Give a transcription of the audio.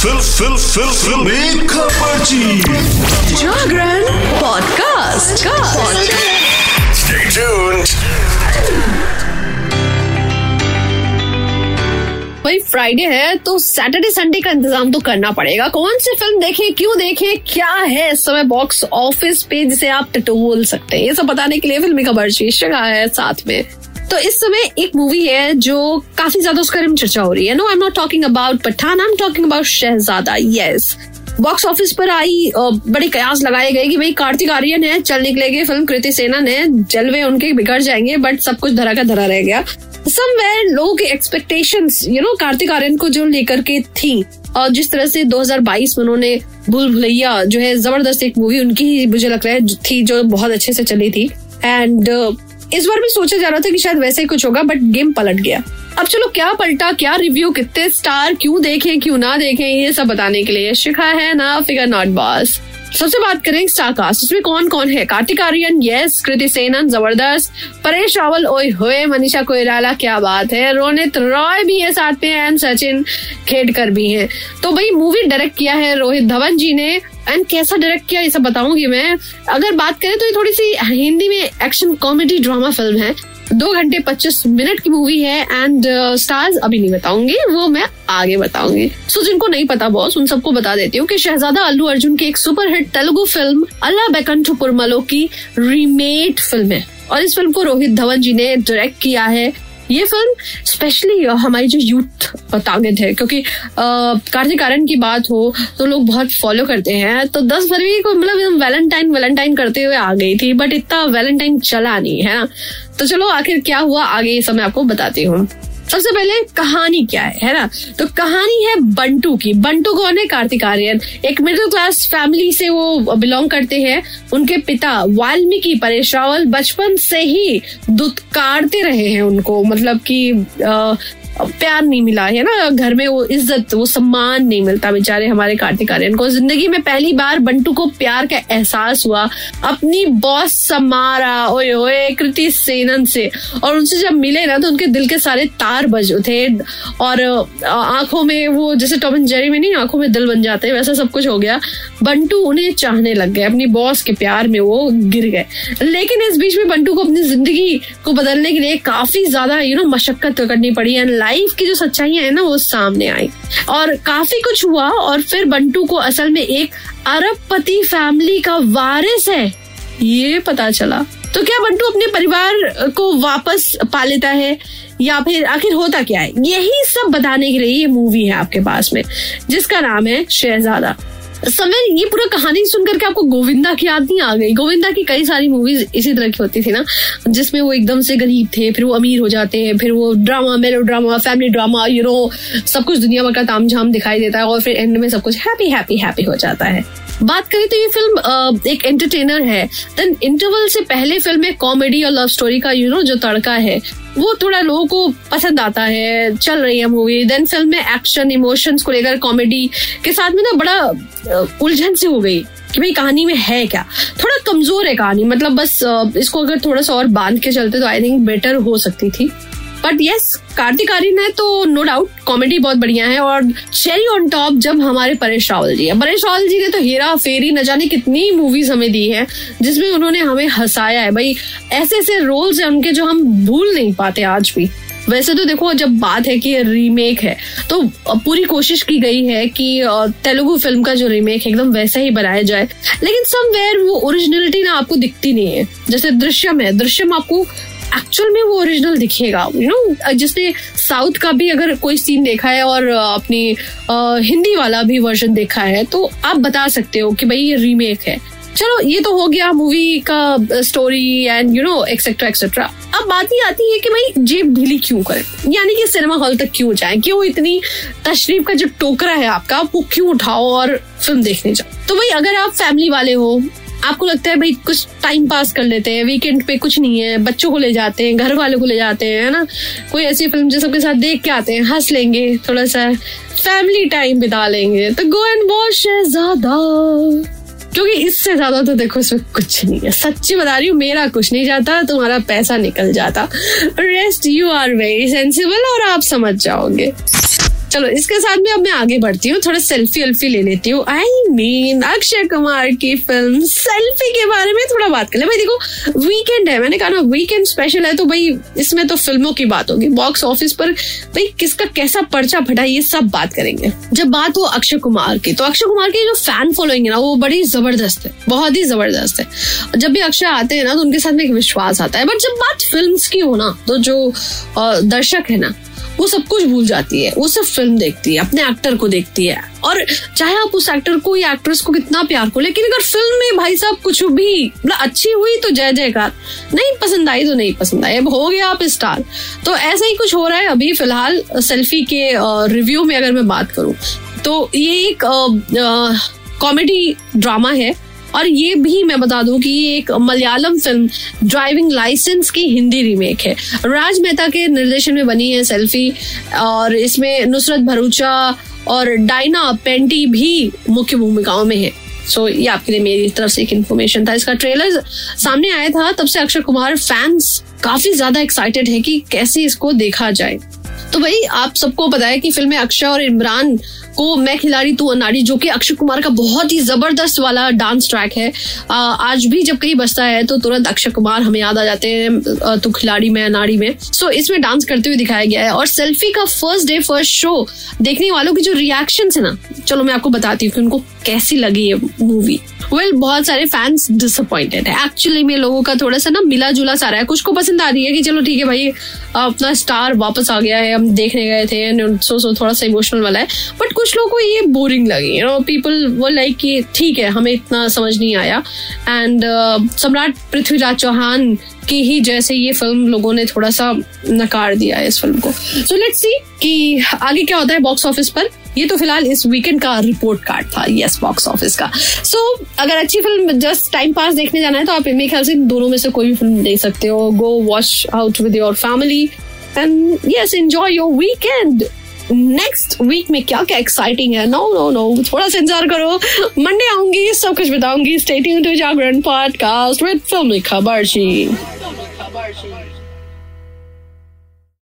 Fill फिल फिल फिल। खबरची जागरण पॉडकास्ट Stay tuned. भाई फ्राइडे है तो सैटरडे संडे का इंतज़ाम तो करना पड़ेगा। कौन सी फ़िल्म देखें क्यों देखें क्या है इस समय बॉक्स ऑफ़िस पे जिसे आप टटू बोल सकते हैं? ये सब बताने के लिए फिल्मी खबर शीर्ष रहा है साथ में। तो इस समय एक मूवी है जो काफ़ी ज़्यादा उसका में चर्चा हो रही है। No I am not talking about Pathaan I am talking about Shehzada. Yes box office पर आई बड़े कयास लगाए गए कि भाई कार्तिक आर्यन है, चल निकलेंगे फ़िल्म, कृति सेनन है जलवे उनके बिगड़ जाएँगे बट सब कुछ धरा का धरा रह गया। समवेयर लोगों की expectation you know Kartik Aaryan को जो लेकर के थी, और जिस तरह से 2022 में उन्होंने भूल भुलैया जो है, ज़बरदस्त एक मूवी उनकी मुझे लग रहा है, थी जो बहुत अच्छे से चली थी। एंड इस बार भी सोचा जा रहा था कि शायद वैसे ही कुछ होगा बट गेम पलट गया। अब चलो, क्या पलटा, क्या रिव्यू कितने स्टार क्यों देखें, क्यों ना देखें, ये सब बताने के लिए शिखा है ना फिगर नॉट बॉस सबसे बात करें स्टार कास्ट इसमें कौन कौन है? कार्तिक आर्यन यस कृति सेनन, ज़बरदस्त। परेश रावल, ओए होए, मनीषा कोयराला क्या बात है। रोनित रॉय भी है साथ में एंड सचिन खेडकर भी हैं। तो भाई मूवी डायरेक्ट किया है रोहित धवन जी ने। एंड कैसा डायरेक्ट किया ये सब बताऊँगी मैं। अगर बात करें तो ये थोड़ी सी हिंदी में एक्शन कॉमेडी ड्रामा फ़िल्म है। दो घंटे पच्चीस मिनट की मूवी है एंड स्टार्स uh, अभी नहीं बताऊँगी वो मैं आगे बताऊँगी। सो so, जिनको नहीं पता बॉस उन सबको बता देती हूँ कि शहजादा अल्लू अर्जुन की एक सुपरहिट तेलुगु फ़िल्म अल्लाह बेकंठु पुरमलो की रीमेड फ़िल्म है। और इस फ़िल्म को रोहित धवन जी ने डायरेक्ट किया है। ये फ़िल्म स्पेशली हमारी जो यूथ टारगेट है, क्योंकि कार्तिक आर्यन की बात हो तो लोग बहुत फॉलो करते हैं तो 10 फरवरी को मतलब वैलेंटाइन वैलेंटाइन करते हुए आ गई थी बट इतना वैलेंटाइन चला नहीं है। ना तो चलो, आखिर क्या हुआ, आगे ये सब मैं आपको बताती हूँ। सबसे पहले कहानी क्या है है ना? तो कहानी है बंटू की। बंटू कौन है? कार्तिक आर्यन एक मिडिल क्लास फैमिली से वो बिलोंग करते हैं। उनके पिता वाल्मीकि परेश रावल बचपन से ही दुत्कारते रहे हैं उनको। मतलब कि प्यार नहीं मिला, है ना? घर में वो इज़्ज़त, वो सम्मान नहीं मिलता बेचारे हमारे कार्तिक आर्यन को। ज़िंदगी में पहली बार बंटू को प्यार का एहसास हुआ। अपनी बॉस समारा, ओए ओए कृति सेनन से। और उनसे जब मिले ना तो उनके दिल के सारे तार बज थे और आँखों में वो, जैसे टॉम एंड जेरी में नहीं, आँखों में दिल बन जाते वैसा सब कुछ हो गया। बंटू उन्हें चाहने लग गए, अपनी बॉस के प्यार में वो गिर गए। लेकिन इस बीच में बंटू को अपनी ज़िंदगी को बदलने के लिए काफ़ी ज़्यादा यू नो मशक्कत करनी पड़ी। एंड लाइफ की जो सच्चाइयाँ है ना, वो सामने आई। और काफ़ी कुछ हुआ और फिर बंटू को असल में एक अरबपति फैमिली का वारिस है, ये पता चला। तो क्या बंटू अपने परिवार को वापस पा लेता है? या फिर आखिर होता क्या है? यही सब बताने के लिए ये मूवी है आपके पास में, जिसका नाम है शहजादा। समय ये पूरा कहानी सुन करके आपको गोविंदा की याद नहीं आ गई? गोविंदा की कई सारी मूवीज़ इसी तरह की होती थी ना, जिसमें वो एकदम से गरीब थे, फिर वो अमीर हो जाते हैं, फिर वो drama melodrama family drama you know सब कुछ दुनिया भर का ताम झाम दिखाई देता है और फिर एंड में सब कुछ हैप्पी हैप्पी हैप्पी हो जाता है। बात करें तो ये फ़िल्म एक एंटरटेनर है। देन इंटरवल से पहले फ़िल्म में कॉमेडी और लव स्टोरी का यू नो जो तड़का है, वो थोड़ा लोगों को पसंद आता है, चल रही है मूवी देन फ़िल्म में एक्शन इमोशंस को लेकर कॉमेडी के साथ में ना बड़ा उलझन से हो गई कि भाई कहानी में है क्या? थोड़ा कमज़ोर है कहानी। मतलब बस इसको अगर थोड़ा सा और बाँध के चलते तो आई थिंक बेटर हो सकती थी। बट यस कार्तिक आर्यन है तो नो डाउट कॉमेडी बहुत बढ़िया है और चेरी ऑन टॉप जब हमारे परेश रावल जी है। परेश रावल जी ने तो हेरा फेरी न जाने कितनी मूवीज़ हमें दी है, जिसमें उन्होंने हमें हंसाया है। भाई ऐसे ऐसे रोल्स हैं उनके जो हम भूल नहीं पाते आज भी। वैसे तो देखो, जब बात है कि रीमेक है तो पूरी कोशिश की गई है कि तेलुगु फ़िल्म का जो रीमेक है, एकदम वैसा ही बनाया जाए। लेकिन समवेयर वो ओरिजिनलिटी ना आपको दिखती नहीं है। जैसे दृश्यम है, दृश्यम आपको एक्चुअल में वो ओरिजिनल दिखेगा यू नो जिसने साउथ का भी अगर कोई सीन देखा है और अपनी हिंदी वाला भी वर्जन देखा है तो आप बता सकते हो कि भाई ये रीमेक है। चलो, ये तो हो गया मूवी का story and you know etcetera etcetera अब बात ही आती है कि भाई जेब ढीली क्यों करें? यानी कि सिनेमा हॉल तक क्यों जाए? क्यों इतनी तशरीफ़ का जो टोकरा है आपका, वो क्यों उठाओ और फ़िल्म देखने जाओ? तो भाई अगर आप फैमिली वाले हो आपको लगता है भाई कुछ टाइम पास कर लेते हैं वीकेंड पे कुछ नहीं है, बच्चों को ले जाते हैं घर वालों को ले जाते हैं, है ना? कोई ऐसी फ़िल्म जो सबके साथ देख के आते हैं, हंस लेंगे, थोड़ा सा फैमिली टाइम बिता लेंगे। तो गो एंड वॉच शहजादा क्योंकि इससे ज़्यादा तो देखो, इसमें कुछ नहीं है। सच्ची बता रही हूँ, मेरा कुछ नहीं जाता, तुम्हारा पैसा निकल जाता। Rest you are very sensible और आप समझ जाओगे। चलो, इसके साथ में अब मैं आगे बढ़ती हूँ, थोड़ा सेल्फी अल्फी ले लेती हूँ। आई मीन अक्षय कुमार की फ़िल्म सेल्फी के बारे में थोड़ा बात कर ले। भाई देखो वीकेंड है, मैंने कहा ना वीकेंड स्पेशल है तो भाई इसमें तो फ़िल्मों की बात होगी। बॉक्स ऑफ़िस पर भाई किसका कैसा पर्चा फटा, ये सब बात करेंगे। जब बात हो अक्षय कुमार की तो अक्षय कुमार की जो फ़ैन फॉलोइंग है ना, वो बड़ी ज़बरदस्त है, बहुत ही ज़बरदस्त है। जब भी अक्षय आते हैं ना तो उनके साथ में एक विश्वास आता है। बट जब बात फ़िल्म की हो ना तो जो दर्शक है ना वो सब कुछ भूल जाती है। वो सिर्फ़ फ़िल्म देखती है, अपने एक्टर को देखती है। और चाहे आप उस एक्टर को या एक्ट्रेस को कितना प्यार को लेकिन अगर फ़िल्म में भाई साहब कुछ भी मतलब अच्छी हुई तो जय जयकार। नहीं, पसंद आई तो नहीं पसंद आई। अब हो गया आप स्टार तो ऐसा ही कुछ हो रहा है अभी फ़िलहाल सेल्फी के रिव्यू में अगर मैं बात करूँ तो ये एक कॉमेडी ड्रामा है। और ये भी मैं बता दूँ कि ये एक मलयालम फ़िल्म ड्राइविंग लाइसेंस की हिंदी रीमेक है। राज मेहता के निर्देशन में बनी है सेल्फी, और इसमें नुसरत भरूचा और डायना पेंटी भी मुख्य भूमिकाओं में है। सो ये आपके लिए मेरी तरफ़ से एक इन्फॉर्मेशन था। इसका ट्रेलर सामने आया था, तब से अक्षय कुमार फैंस काफ़ी ज़्यादा एक्साइटेड है कि कैसे इसको देखा जाए। तो भाई आप सबको पता है कि फ़िल्म अक्षय और इमरान को मैं खिलाड़ी तू अनाड़ी जो कि अक्षय कुमार का बहुत ही ज़बरदस्त वाला डांस ट्रैक है आज भी जब कहीं बसता है तो तुरंत अक्षय कुमार हमें याद आ जाते हैं तू खिलाड़ी में अनाड़ी में। सो so, इसमें डांस करते हुए दिखाया गया है और सेल्फी का फ़र्स्ट डे फ़र्स्ट शो देखने वालों की जो रिएक्शन है ना चलो मैं आपको बताती हूँ कि उनको कैसी लगी ये मूवी वेल well, बहुत सारे फैंस डिसअपॉइंटेड है। एक्चुअली में लोगों का थोड़ा सा ना मिला जुला सा रहा है। कुछ को पसंद आ रही है कि चलो ठीक है भाई अपना स्टार वापस आ गया है हम देखने गए थे सो सो थोड़ा सा इमोशनल वाला है। बट कुछ लोगों को ये बोरिंग लगी यू नो पीपल वो लाइक कि ठीक है हमें इतना समझ नहीं आया। एंड सम्राट पृथ्वीराज चौहान की ही जैसे ये फ़िल्म लोगों ने थोड़ा सा नकार दिया है इस फ़िल्म को। सो लेट्स सी कि आगे क्या होता है बॉक्स ऑफ़िस पर। ये तो फ़िलहाल इस वीकेंड का रिपोर्ट कार्ड था। यस बॉक्स ऑफ़िस का। सो so, अगर अच्छी फ़िल्म जस्ट टाइम पास देखने जाना है तो आप मेरे ख्याल से दोनों में से कोई भी फ़िल्म देख सकते हो। Go watch out with your family and yes enjoy your weekend next week में क्या क्या एक्साइटिंग है? नो नो नो थोड़ा सा इंतज़ार करो। मंडे आऊँगी, सब कुछ बताऊँगी। Stay tuned to Jagran podcast with film खबर